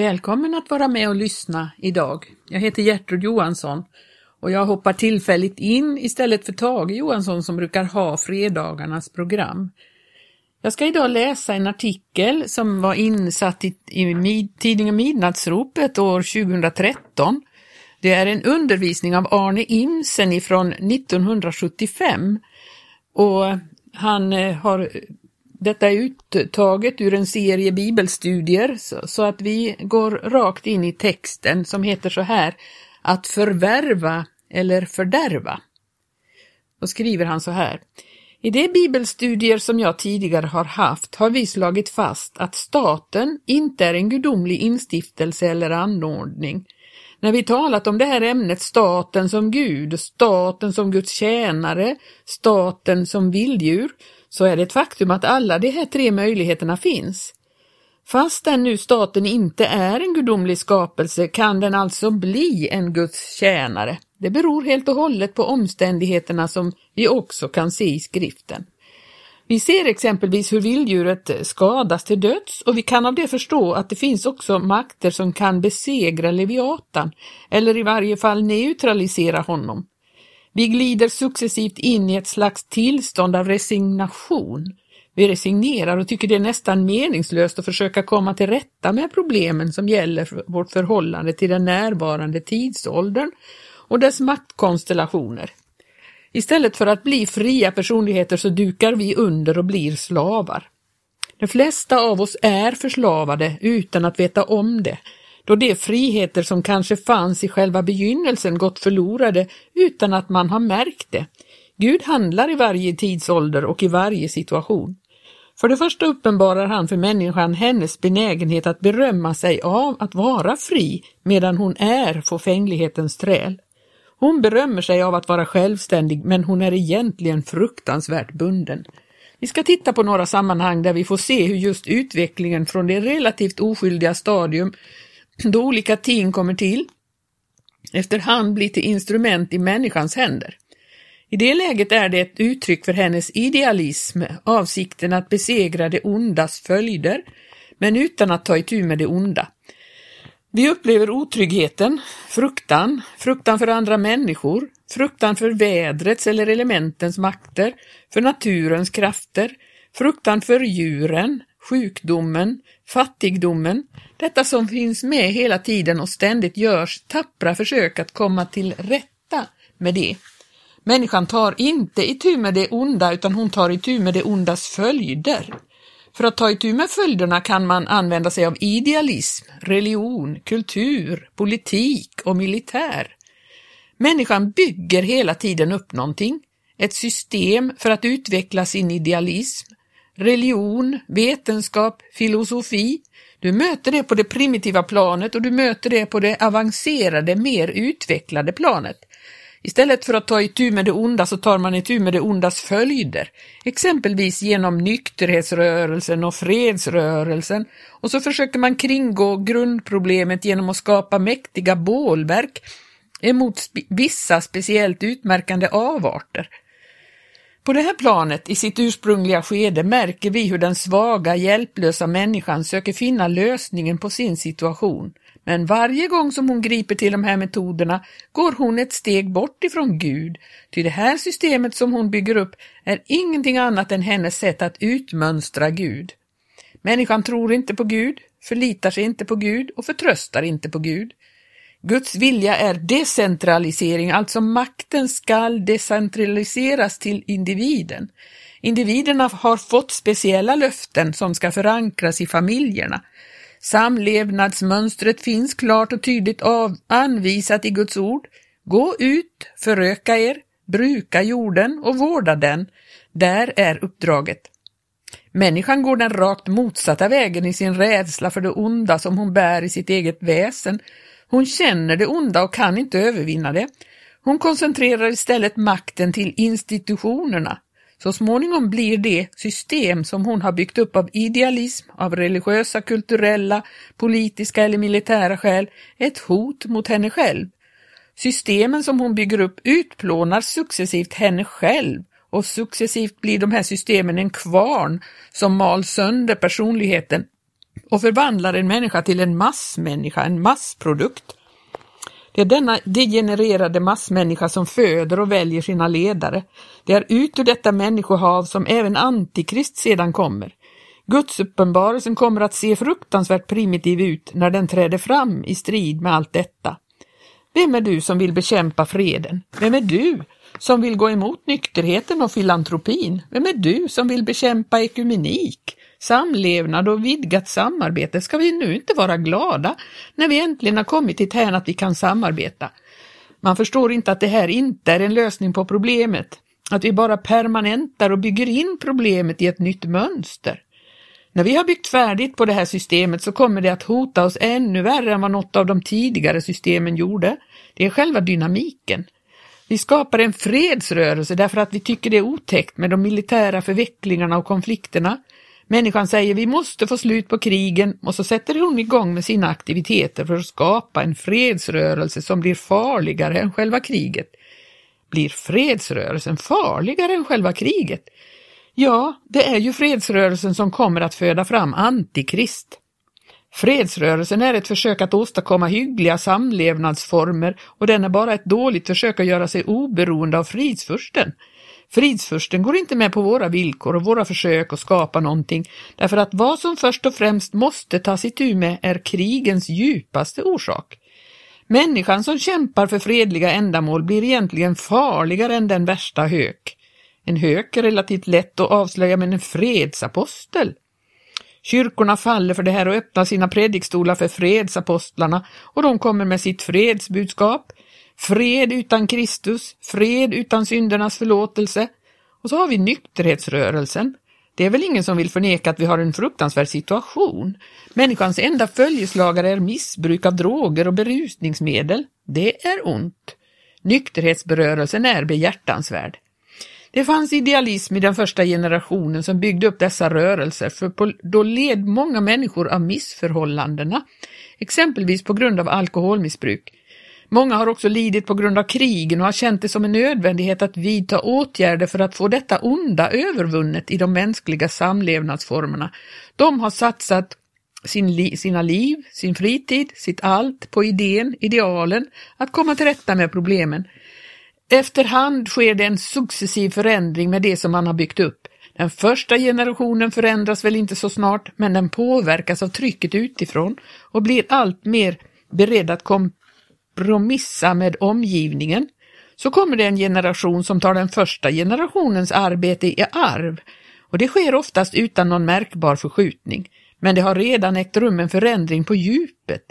Välkommen att vara med och lyssna idag. Jag heter Gertrud Johansson och jag hoppar tillfälligt in istället för Tage Johansson som brukar ha fredagarnas program. Jag ska idag läsa en artikel som var insatt i, i tidningen Midnattsropet år 2013. Det är en undervisning av Arne Imsen ifrån 1975 och han eh, har detta är uttaget ur en serie bibelstudier så, att vi går rakt in i texten som heter så här att förvärva eller fördärva. Då skriver han så här. I de bibelstudier som jag tidigare har haft har vi slagit fast att staten inte är en gudomlig instiftelse eller anordning. När vi talat om det här ämnet staten som Gud, staten som Guds tjänare, staten som vilddjur, så är det ett faktum att alla de här tre möjligheterna finns. Fastän nu staten inte är en gudomlig skapelse kan den alltså bli en Guds tjänare. Det beror helt och hållet på omständigheterna som vi också kan se i skriften. Vi ser exempelvis hur vilddjuret skadas till döds och vi kan av det förstå att det finns också makter som kan besegra Leviatan eller i varje fall neutralisera honom. Vi glider successivt in i ett slags tillstånd av resignation. Vi resignerar och tycker det är nästan meningslöst att försöka komma till rätta med problemen som gäller för vårt förhållande till den närvarande tidsåldern och dess maktkonstellationer. Istället för att bli fria personligheter så dukar vi under och blir slavar. De flesta av oss är förslavade utan att veta om det då de friheter som kanske fanns i själva begynnelsen gått förlorade utan att man har märkt det. Gud handlar i varje tidsålder och i varje situation. För det första uppenbarar han för människan hennes benägenhet att berömma sig av att vara fri medan hon är fåfänglighetens träl. Hon berömmer sig av att vara självständig men hon är egentligen fruktansvärt bunden. Vi ska titta på några sammanhang där vi får se hur just utvecklingen från det relativt oskyldiga stadium då olika ting kommer till, efterhand blir till instrument i människans händer. I det läget är det ett uttryck för hennes idealism, avsikten att besegra det ondas följder, men utan att ta itu med det onda. Vi upplever otryggheten, fruktan, fruktan för andra människor, fruktan för vädrets eller elementens makter, för naturens krafter, fruktan för djuren, sjukdomen, fattigdomen, detta som finns med hela tiden och ständigt görs tappra försök att komma till rätta med det. Människan tar inte itu med det onda utan hon tar itu med det ondas följder. För att ta itu med följderna kan man använda sig av idealism, religion, kultur, politik och militär. Människan bygger hela tiden upp någonting, ett system för att utveckla sin idealism, religion, vetenskap, filosofi. Du möter det på det primitiva planet och du möter det på det avancerade, mer utvecklade planet. Istället för att ta itu med det onda så tar man itu med det ondas följder, exempelvis genom nykterhetsrörelsen och fredsrörelsen och så försöker man kringgå grundproblemet genom att skapa mäktiga bålverk emot sp vissa speciellt utmärkande avarter. På det här planet, i sitt ursprungliga skede, märker vi hur den svaga, hjälplösa människan söker finna lösningen på sin situation. Men varje gång som hon griper till de här metoderna går hon ett steg bort ifrån Gud, ty det här systemet som hon bygger upp är ingenting annat än hennes sätt att utmönstra Gud. Människan tror inte på Gud, förlitar sig inte på Gud och förtröstar inte på Gud. Guds vilja är decentralisering, alltså makten skall decentraliseras till individen. Individerna har fått speciella löften som ska förankras i familjerna. Samlevnadsmönstret finns klart och tydligt av, anvisat i Guds ord. Gå ut, föröka er, bruka jorden och vårda den. Där är uppdraget. Människan går den rakt motsatta vägen i sin rädsla för det onda som hon bär i sitt eget väsen hon känner det onda och kan inte övervinna det. Hon koncentrerar istället makten till institutionerna. Så småningom blir det system som hon har byggt upp av idealism, av religiösa, kulturella, politiska eller militära skäl ett hot mot henne själv. Systemen som hon bygger upp utplånar successivt henne själv och successivt blir de här systemen en kvarn som mal sönder personligheten och förvandlar en människa till en massmänniska, en massprodukt. Det är denna degenererade massmänniska som föder och väljer sina ledare. Det är ut ur detta människohav som även Antikrist sedan kommer. Gudsuppenbarelsen kommer att se fruktansvärt primitiv ut när den träder fram i strid med allt detta. Vem är du som vill bekämpa freden? Vem är du som vill gå emot nykterheten och filantropin? Vem är du som vill bekämpa ekumenik, samlevnad och vidgat samarbete? Ska vi nu inte vara glada när vi äntligen har kommit dithän att vi kan samarbeta? Man förstår inte att det här inte är en lösning på problemet, att vi bara permanentar och bygger in problemet i ett nytt mönster. När vi har byggt färdigt på det här systemet så kommer det att hota oss ännu värre än vad något av de tidigare systemen gjorde. Det är själva dynamiken. Vi skapar en fredsrörelse därför att vi tycker det är otäckt med de militära förvecklingarna och konflikterna. Människan säger vi måste få slut på krigen och så sätter hon igång med sina aktiviteter för att skapa en fredsrörelse som blir farligare än själva kriget. Blir fredsrörelsen farligare än själva kriget? Ja, det är ju fredsrörelsen som kommer att föda fram Antikrist. Fredsrörelsen är ett försök att åstadkomma hyggliga samlevnadsformer och den är bara ett dåligt försök att göra sig oberoende av fridsfursten. Fridsfursten går inte med på våra villkor och våra försök att skapa någonting, därför att vad som först och främst måste tas itu med är krigens djupaste orsak. Människan som kämpar för fredliga ändamål blir egentligen farligare än den värsta hök. En hök är relativt lätt att avslöja men en fredsapostel. Kyrkorna faller för det här och öppnar sina predikstolar för fredsapostlarna och de kommer med sitt fredsbudskap. Fred utan Kristus, fred utan syndernas förlåtelse. Och så har vi nykterhetsrörelsen. Det är väl ingen som vill förneka att vi har en fruktansvärd situation. Människans enda följeslagare är missbruk av droger och berusningsmedel. Det är ont. Nykterhetsberörelsen är behjärtansvärd. Det fanns idealism i den första generationen som byggde upp dessa rörelser, för på, då led många människor av missförhållandena, exempelvis på grund av alkoholmissbruk. Många har också lidit på grund av krigen och har känt det som en nödvändighet att vidta åtgärder för att få detta onda övervunnet i de mänskliga samlevnadsformerna. De har satsat sin, sina liv, sin fritid, sitt allt på idén, idealen, att komma till rätta med problemen. Efterhand sker det en successiv förändring med det som man har byggt upp. Den första generationen förändras väl inte så snart, men den påverkas av trycket utifrån och blir allt mer beredd att kompromissa med omgivningen. Så kommer det en generation som tar den första generationens arbete i arv och det sker oftast utan någon märkbar förskjutning. Men det har redan ägt rum en förändring på djupet.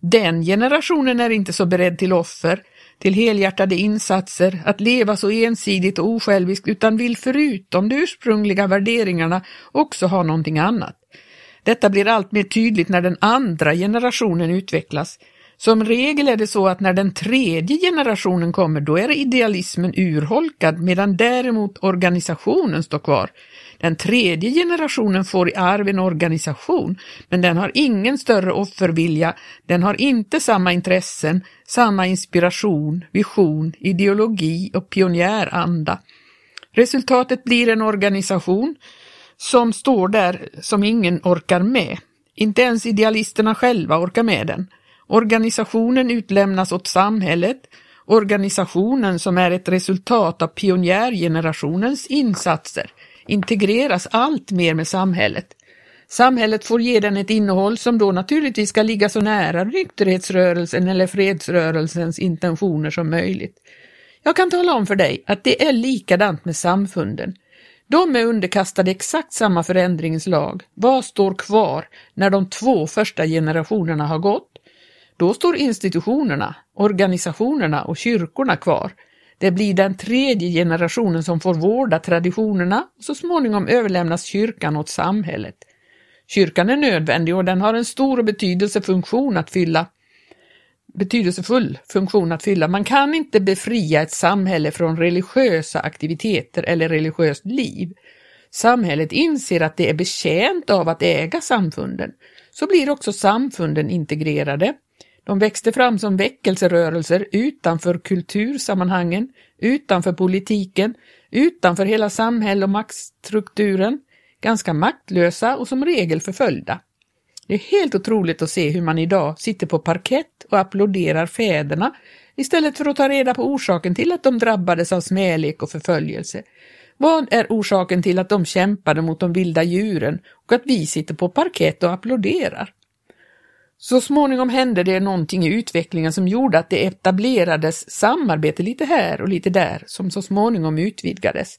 Den generationen är inte så beredd till offer, till helhjärtade insatser, att leva så ensidigt och osjälviskt utan vill förutom de ursprungliga värderingarna också ha någonting annat. Detta blir allt mer tydligt när den andra generationen utvecklas. Som regel är det så att när den tredje generationen kommer då är idealismen urholkad medan däremot organisationen står kvar. Den tredje generationen får i arv en organisation, men den har ingen större offervilja, den har inte samma intressen, samma inspiration, vision, ideologi och pionjäranda. Resultatet blir en organisation som står där som ingen orkar med. Inte ens idealisterna själva orkar med den. Organisationen utlämnas åt samhället, organisationen som är ett resultat av pionjärgenerationens insatser integreras allt mer med samhället. Samhället får ge den ett innehåll som då naturligtvis ska ligga så nära nykterhetsrörelsen eller fredsrörelsens intentioner som möjligt. Jag kan tala om för dig att det är likadant med samfunden. De är underkastade exakt samma förändringens lag. Vad står kvar när de två första generationerna har gått? Då står institutionerna, organisationerna och kyrkorna kvar. Det blir den tredje generationen som får vårda traditionerna och så småningom överlämnas kyrkan åt samhället. Kyrkan är nödvändig och den har en stor och betydelsefunktion att fylla. betydelsefull funktion att fylla. Man kan inte befria ett samhälle från religiösa aktiviteter eller religiöst liv. Samhället inser att det är betjänt av att äga samfunden. Så blir också samfunden integrerade. De växte fram som väckelserörelser utanför kultursammanhangen, utanför politiken, utanför hela samhälle och maktstrukturen, ganska maktlösa och som regel förföljda. Det är helt otroligt att se hur man idag sitter på parkett och applåderar fäderna istället för att ta reda på orsaken till att de drabbades av smälek och förföljelse. Vad är orsaken till att de kämpade mot de vilda djuren och att vi sitter på parkett och applåderar? Så småningom hände det någonting i utvecklingen som gjorde att det etablerades samarbete lite här och lite där som så småningom utvidgades.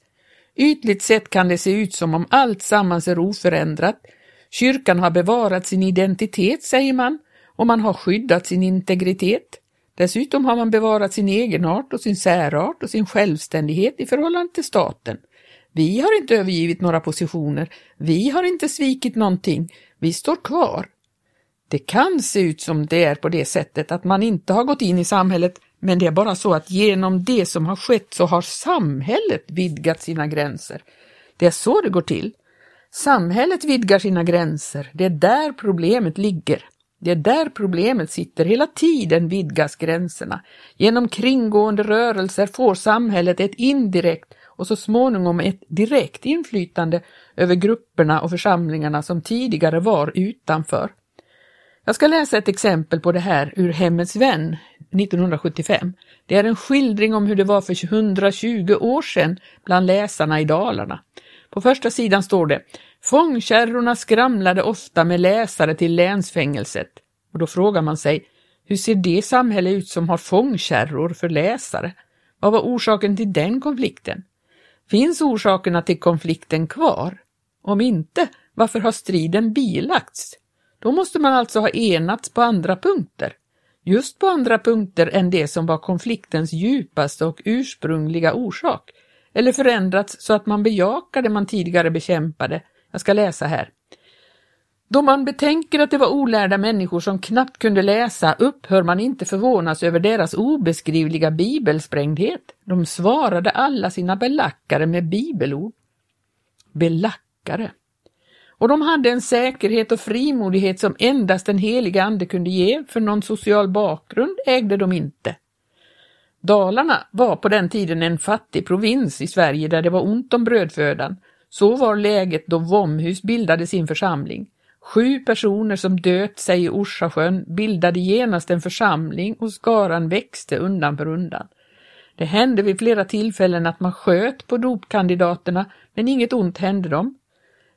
Ytligt sett kan det se ut som om allt sammans är oförändrat. Kyrkan har bevarat sin identitet, säger man, och man har skyddat sin integritet. Dessutom har man bevarat sin egenart och sin särart och sin självständighet i förhållande till staten. Vi har inte övergivit några positioner, vi har inte svikit någonting, vi står kvar. Det kan se ut som det är på det sättet att man inte har gått in i samhället, men det är bara så att genom det som har skett så har samhället vidgat sina gränser. Det är så det går till. Samhället vidgar sina gränser, det är där problemet ligger. Det är där problemet sitter, hela tiden vidgas gränserna. Genom kringgående rörelser får samhället ett indirekt och så småningom ett direkt inflytande över grupperna och församlingarna som tidigare var utanför. Jag ska läsa ett exempel på det här ur Hemmets vän 1975. Det är en skildring om hur det var för 120 år sedan bland läsarna i Dalarna. På första sidan står det Fångkärrorna skramlade ofta med läsare till länsfängelset. Och då frågar man sig, hur ser det samhälle ut som har fångkärror för läsare? Vad var orsaken till den konflikten? Finns orsakerna till konflikten kvar? Om inte, varför har striden bilagts? Då måste man alltså ha enats på andra punkter. Just på andra punkter än det som var konfliktens djupaste och ursprungliga orsak. Eller förändrats så att man bejakar det man tidigare bekämpade. Jag ska läsa här. Då man betänker att det var olärda människor som knappt kunde läsa upphör man inte förvånas över deras obeskrivliga bibelsprängdhet. De svarade alla sina belackare med bibelord. Belackare. Och de hade en säkerhet och frimodighet som endast den heliga ande kunde ge, för någon social bakgrund ägde de inte. Dalarna var på den tiden en fattig provins i Sverige där det var ont om brödfödan. Så var läget då Vomhus bildade sin församling. Sju personer som döpt sig i Orsasjön bildade genast en församling och skaran växte undan för undan. Det hände vid flera tillfällen att man sköt på dopkandidaterna, men inget ont hände dem.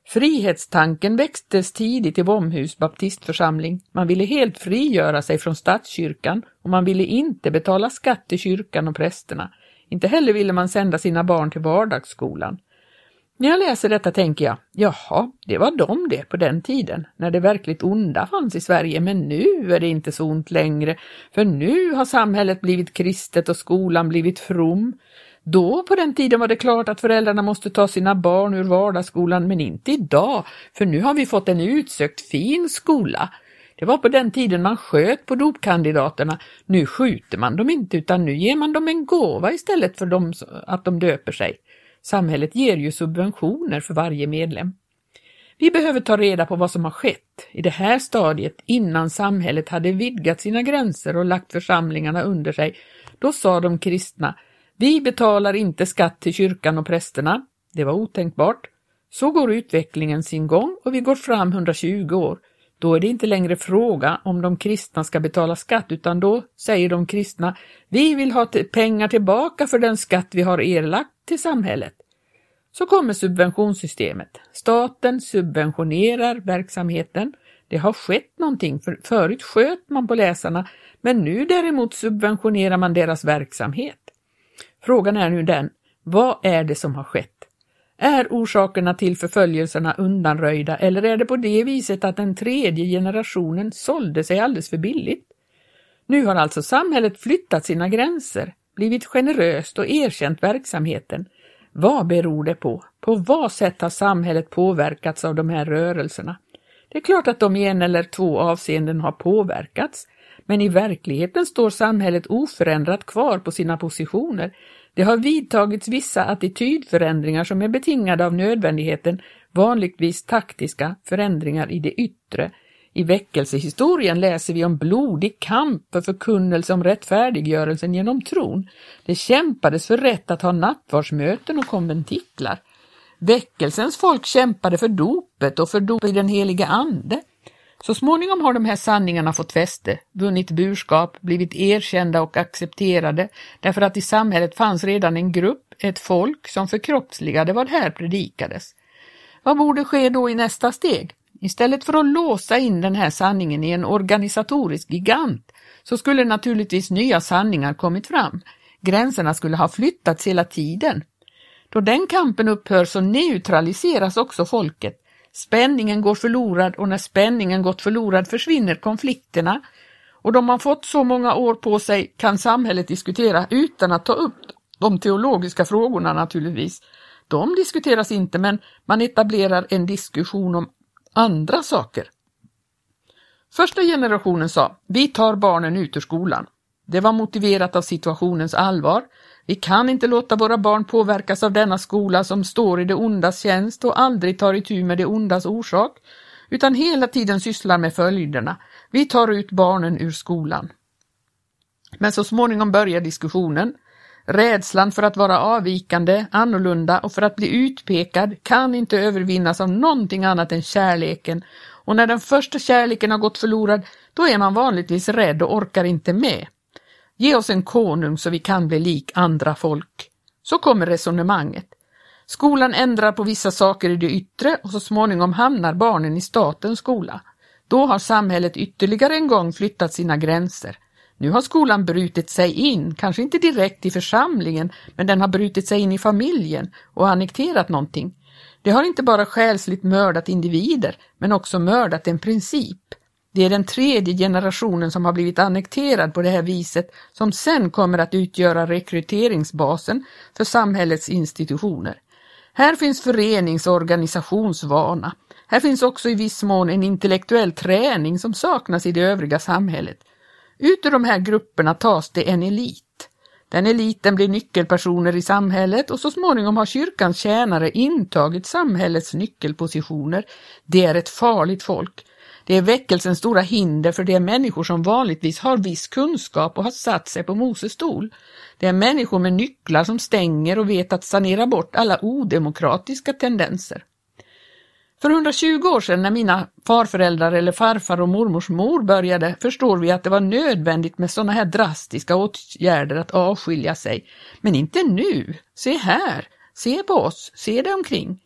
Frihetstanken växtes tidigt i Vomhus baptistförsamling. Man ville helt frigöra sig från statskyrkan och man ville inte betala skatt till kyrkan och prästerna. Inte heller ville man sända sina barn till vardagsskolan. När jag läser detta tänker jag, jaha, det var de det på den tiden, när det verkligt onda fanns i Sverige, men nu är det inte så ont längre, för nu har samhället blivit kristet och skolan blivit from. Då på den tiden var det klart att föräldrarna måste ta sina barn ur vardagsskolan, men inte idag, för nu har vi fått en utsökt fin skola. Det var på den tiden man sköt på dopkandidaterna. Nu skjuter man dem inte utan nu ger man dem en gåva istället för dem, att de döper sig. Samhället ger ju subventioner för varje medlem. Vi behöver ta reda på vad som har skett i det här stadiet innan samhället hade vidgat sina gränser och lagt församlingarna under sig. Då sa de kristna, vi betalar inte skatt till kyrkan och prästerna. Det var otänkbart. Så går utvecklingen sin gång och vi går fram 120 år. Då är det inte längre fråga om de kristna ska betala skatt utan då säger de kristna, vi vill ha pengar tillbaka för den skatt vi har erlagt till samhället. Så kommer subventionssystemet. Staten subventionerar verksamheten. Det har skett någonting, för förut sköt man på läsarna, men nu däremot subventionerar man deras verksamhet. Frågan är nu den, vad är det som har skett? Är orsakerna till förföljelserna undanröjda eller är det på det viset att den tredje generationen sålde sig alldeles för billigt? Nu har alltså samhället flyttat sina gränser, blivit generöst och erkänt verksamheten. Vad beror det på? På vad sätt har samhället påverkats av de här rörelserna? Det är klart att de i en eller två avseenden har påverkats, men i verkligheten står samhället oförändrat kvar på sina positioner. Det har vidtagits vissa attitydförändringar som är betingade av nödvändigheten, vanligtvis taktiska förändringar i det yttre. I väckelsehistorien läser vi om blodig kamp för förkunnelse om rättfärdiggörelsen genom tron. Det kämpades för rätt att ha nattvardsmöten och konventiklar. Väckelsens folk kämpade för dopet och för dop i den helige ande. Så småningom har de här sanningarna fått fäste, vunnit burskap, blivit erkända och accepterade därför att i samhället fanns redan en grupp, ett folk som förkroppsligade vad här predikades. Vad borde ske då i nästa steg? Istället för att låsa in den här sanningen i en organisatorisk gigant så skulle naturligtvis nya sanningar kommit fram. Gränserna skulle ha flyttats hela tiden. Då den kampen upphör så neutraliseras också folket. Spänningen går förlorad och när spänningen gått förlorad försvinner konflikterna. Och de har fått så många år på sig kan samhället diskutera utan att ta upp de teologiska frågorna naturligtvis. De diskuteras inte men man etablerar en diskussion om andra saker. Första generationen sa, vi tar barnen ut ur skolan. Det var motiverat av situationens allvar. Vi kan inte låta våra barn påverkas av denna skola som står i det ondas tjänst och aldrig tar itu med det ondas orsak, utan hela tiden sysslar med följderna. Vi tar ut barnen ur skolan. Men så småningom börjar diskussionen. Rädslan för att vara avvikande, annorlunda och för att bli utpekad kan inte övervinnas av någonting annat än kärleken och när den första kärleken har gått förlorad, då är man vanligtvis rädd och orkar inte med. Ge oss en konung så vi kan bli lik andra folk. Så kommer resonemanget. Skolan ändrar på vissa saker i det yttre och så småningom hamnar barnen i statens skola. Då har samhället ytterligare en gång flyttat sina gränser. Nu har skolan brutit sig in, kanske inte direkt i församlingen, men den har brutit sig in i familjen och annekterat någonting. Det har inte bara själsligt mördat individer, men också mördat en princip. Det är den tredje generationen som har blivit annekterad på det här viset som sen kommer att utgöra rekryteringsbasen för samhällets institutioner. Här finns förenings och organisationsvana. Här finns också i viss mån en intellektuell träning som saknas i det övriga samhället. Ut ur de här grupperna tas det en elit. Den eliten blir nyckelpersoner i samhället och så småningom har kyrkans tjänare intagit samhällets nyckelpositioner. Det är ett farligt folk. Det är väckelsens stora hinder för det är människor som vanligtvis har viss kunskap och har satt sig på Moses stol. Det är människor med nycklar som stänger och vet att sanera bort alla odemokratiska tendenser. För 120 år sedan när mina farföräldrar eller farfar och mormors mor började förstår vi att det var nödvändigt med sådana här drastiska åtgärder att avskilja sig. Men inte nu. Se här, se på oss, se dig omkring.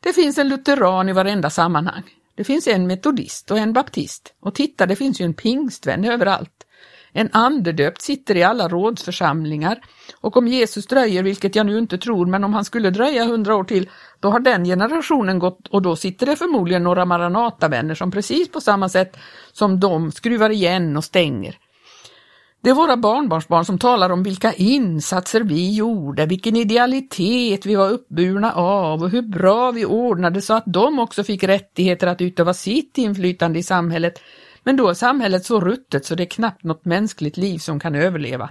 Det finns en lutheran i varenda sammanhang. Det finns en metodist och en baptist. Och titta, det finns ju en pingstvän överallt. En andedöpt sitter i alla rådsförsamlingar och om Jesus dröjer, vilket jag nu inte tror, men om han skulle dröja hundra år till, då har den generationen gått och då sitter det förmodligen några Maranatavänner som precis på samma sätt som de skruvar igen och stänger. Det är våra barnbarnsbarn som talar om vilka insatser vi gjorde, vilken idealitet vi var uppburna av och hur bra vi ordnade så att de också fick rättigheter att utöva sitt inflytande i samhället. Men då är samhället så ruttet så det är knappt något mänskligt liv som kan överleva.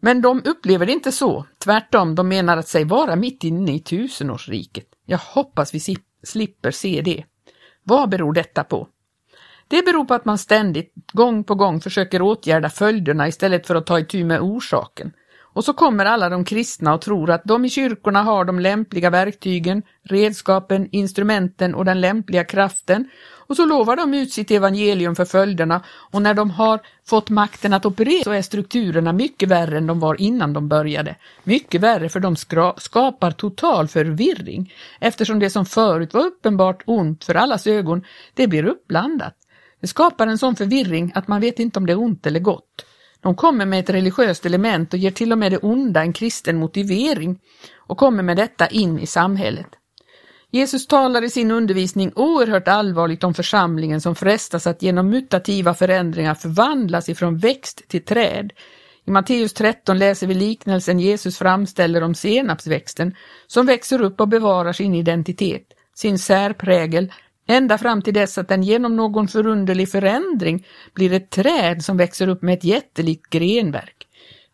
Men de upplever det inte så, tvärtom, de menar att sig vara mitt inne i tusenårsriket. Jag hoppas vi slipper se det. Vad beror detta på? Det beror på att man ständigt, gång på gång, försöker åtgärda följderna istället för att ta itu med orsaken. Och så kommer alla de kristna och tror att de i kyrkorna har de lämpliga verktygen, redskapen, instrumenten och den lämpliga kraften och så lovar de ut sitt evangelium för följderna och när de har fått makten att operera så är strukturerna mycket värre än de var innan de började. Mycket värre för de skapar total förvirring eftersom det som förut var uppenbart ont för allas ögon, det blir uppblandat. Det skapar en sån förvirring att man vet inte om det är ont eller gott. De kommer med ett religiöst element och ger till och med det onda en kristen motivering och kommer med detta in i samhället. Jesus talar i sin undervisning oerhört allvarligt om församlingen som frestas att genom mutativa förändringar förvandlas ifrån växt till träd. I Matteus 13 läser vi liknelsen Jesus framställer om senapsväxten som växer upp och bevarar sin identitet, sin särprägel, ända fram till dess att den genom någon förunderlig förändring blir ett träd som växer upp med ett jättelikt grenverk.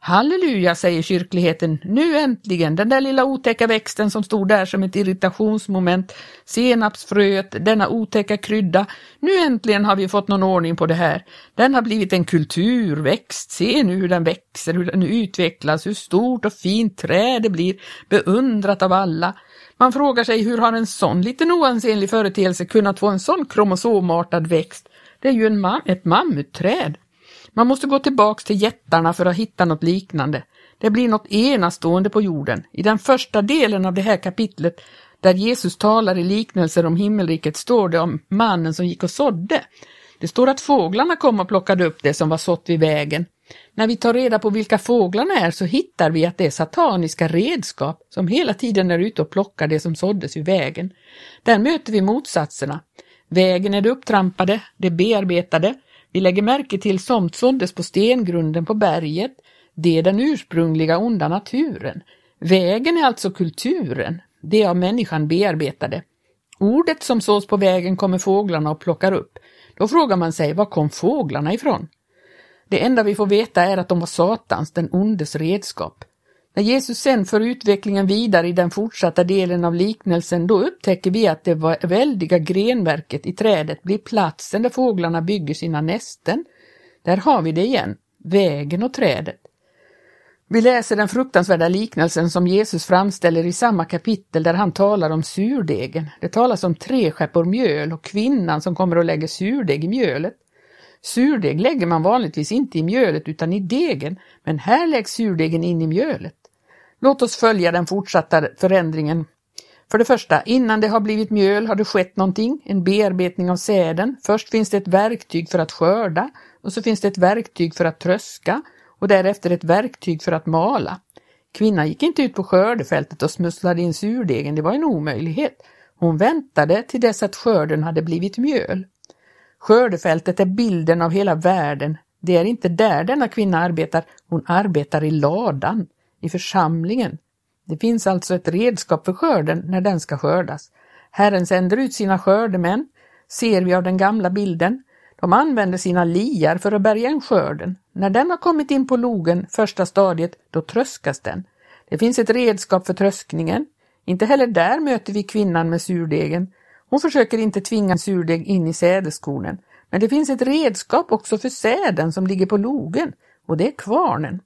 Halleluja, säger kyrkligheten, nu äntligen, den där lilla otäcka växten som stod där som ett irritationsmoment, senapsfröet, denna otäcka krydda, nu äntligen har vi fått någon ordning på det här. Den har blivit en kulturväxt, se nu hur den växer, hur den utvecklas, hur stort och fint träd det blir, beundrat av alla. Man frågar sig hur har en sån liten oansenlig företeelse kunnat få en sån kromosomartad växt? Det är ju en mam ett mammutträd. Man måste gå tillbaks till jättarna för att hitta något liknande. Det blir något enastående på jorden. I den första delen av det här kapitlet där Jesus talar i liknelser om himmelriket står det om mannen som gick och sådde. Det står att fåglarna kom och plockade upp det som var sått vid vägen. När vi tar reda på vilka fåglarna är så hittar vi att det är sataniska redskap som hela tiden är ute och plockar det som såddes ur vägen. Där möter vi motsatserna. Vägen är det upptrampade, det bearbetade, vi lägger märke till somt såddes på stengrunden på berget. Det är den ursprungliga onda naturen. Vägen är alltså kulturen, det av människan bearbetade. Ordet som sås på vägen kommer fåglarna och plockar upp. Då frågar man sig, var kom fåglarna ifrån? Det enda vi får veta är att de var Satans, den ondes redskap. När Jesus sen för utvecklingen vidare i den fortsatta delen av liknelsen, då upptäcker vi att det väldiga grenverket i trädet blir platsen där fåglarna bygger sina nästen. Där har vi det igen, vägen och trädet. Vi läser den fruktansvärda liknelsen som Jesus framställer i samma kapitel där han talar om surdegen. Det talas om tre skeppor mjöl och kvinnan som kommer och lägger surdeg i mjölet. Surdeg lägger man vanligtvis inte i mjölet utan i degen, men här läggs surdegen in i mjölet. Låt oss följa den fortsatta förändringen. För det första, innan det har blivit mjöl har det skett någonting, en bearbetning av säden. Först finns det ett verktyg för att skörda och så finns det ett verktyg för att tröska och därefter ett verktyg för att mala. Kvinnan gick inte ut på skördefältet och smusslade in surdegen, det var en omöjlighet. Hon väntade till dess att skörden hade blivit mjöl. Skördefältet är bilden av hela världen. Det är inte där denna kvinna arbetar, hon arbetar i ladan i församlingen. Det finns alltså ett redskap för skörden när den ska skördas. Herren sänder ut sina skördemän, ser vi av den gamla bilden. De använder sina liar för att bärga in skörden. När den har kommit in på logen, första stadiet, då tröskas den. Det finns ett redskap för tröskningen. Inte heller där möter vi kvinnan med surdegen. Hon försöker inte tvinga surdeg in i sädeskornen. Men det finns ett redskap också för säden som ligger på logen och det är kvarnen.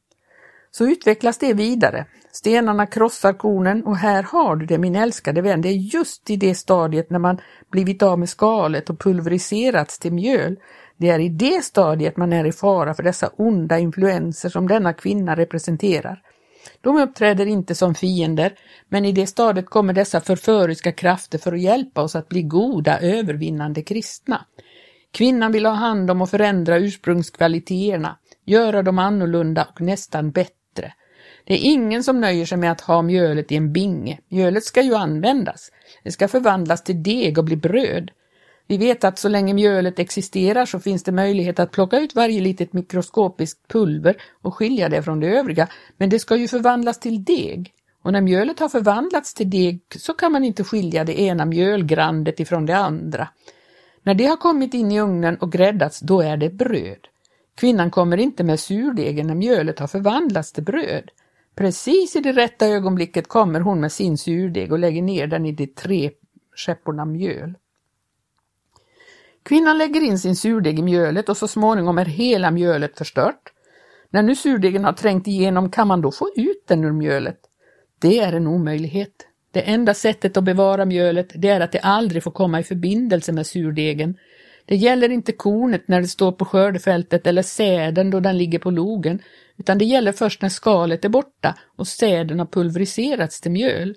Så utvecklas det vidare. Stenarna krossar kornen och här har du det min älskade vän. Det är just i det stadiet när man blivit av med skalet och pulveriserats till mjöl. Det är i det stadiet man är i fara för dessa onda influenser som denna kvinna representerar. De uppträder inte som fiender, men i det stadiet kommer dessa förföriska krafter för att hjälpa oss att bli goda, övervinnande kristna. Kvinnan vill ha hand om och förändra ursprungskvaliteterna, göra dem annorlunda och nästan bättre det är ingen som nöjer sig med att ha mjölet i en binge. Mjölet ska ju användas. Det ska förvandlas till deg och bli bröd. Vi vet att så länge mjölet existerar så finns det möjlighet att plocka ut varje litet mikroskopiskt pulver och skilja det från det övriga, men det ska ju förvandlas till deg. Och när mjölet har förvandlats till deg så kan man inte skilja det ena mjölgrandet ifrån det andra. När det har kommit in i ugnen och gräddats, då är det bröd. Kvinnan kommer inte med surdegen när mjölet har förvandlats till bröd. Precis i det rätta ögonblicket kommer hon med sin surdeg och lägger ner den i de tre skepporna mjöl. Kvinnan lägger in sin surdeg i mjölet och så småningom är hela mjölet förstört. När nu surdegen har trängt igenom kan man då få ut den ur mjölet? Det är en omöjlighet. Det enda sättet att bevara mjölet det är att det aldrig får komma i förbindelse med surdegen. Det gäller inte kornet när det står på skördefältet eller säden då den ligger på logen, utan det gäller först när skalet är borta och säden har pulveriserats till mjöl.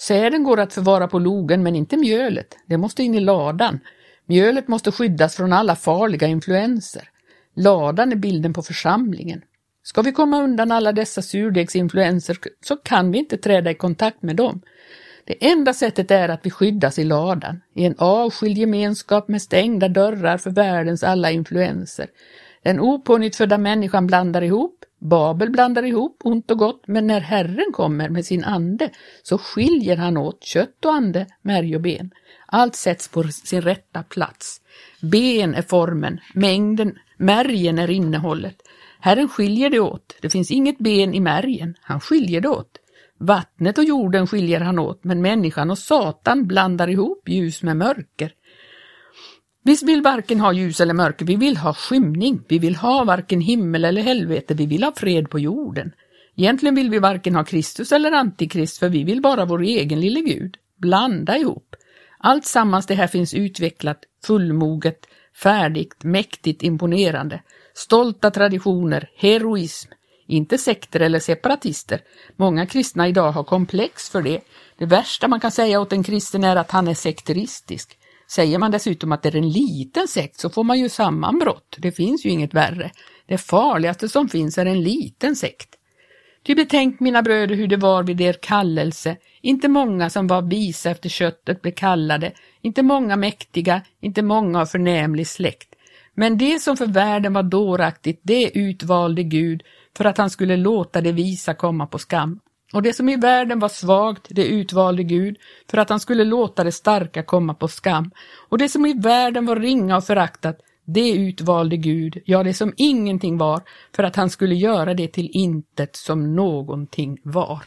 Säden går att förvara på logen men inte mjölet, det måste in i ladan. Mjölet måste skyddas från alla farliga influenser. Ladan är bilden på församlingen. Ska vi komma undan alla dessa surdegsinfluenser så kan vi inte träda i kontakt med dem. Det enda sättet är att vi skyddas i ladan, i en avskild gemenskap med stängda dörrar för världens alla influenser. Den opånyttfödda människan blandar ihop, Babel blandar ihop ont och gott, men när Herren kommer med sin ande så skiljer han åt kött och ande, märg och ben. Allt sätts på sin rätta plats. Ben är formen, mängden, märgen är innehållet. Herren skiljer det åt, det finns inget ben i märgen, han skiljer det åt. Vattnet och jorden skiljer han åt, men människan och Satan blandar ihop ljus med mörker. Vi vill varken ha ljus eller mörker, vi vill ha skymning, vi vill ha varken himmel eller helvete, vi vill ha fred på jorden. Egentligen vill vi varken ha Kristus eller Antikrist, för vi vill bara vår egen lille Gud. Blanda ihop. Allt sammans det här finns utvecklat, fullmoget, färdigt, mäktigt, imponerande. Stolta traditioner, heroism, inte sekter eller separatister. Många kristna idag har komplex för det. Det värsta man kan säga åt en kristen är att han är sekteristisk. Säger man dessutom att det är en liten sekt så får man ju sammanbrott. Det finns ju inget värre. Det farligaste som finns är en liten sekt. Ty betänk mina bröder hur det var vid er kallelse, inte många som var visa efter köttet blev kallade, inte många mäktiga, inte många av förnämlig släkt. Men det som för världen var dåraktigt, det utvalde Gud för att han skulle låta det visa komma på skam. Och det som i världen var svagt, det utvalde Gud för att han skulle låta det starka komma på skam. Och det som i världen var ringa och föraktat, det utvalde Gud, ja det som ingenting var, för att han skulle göra det till intet som någonting var.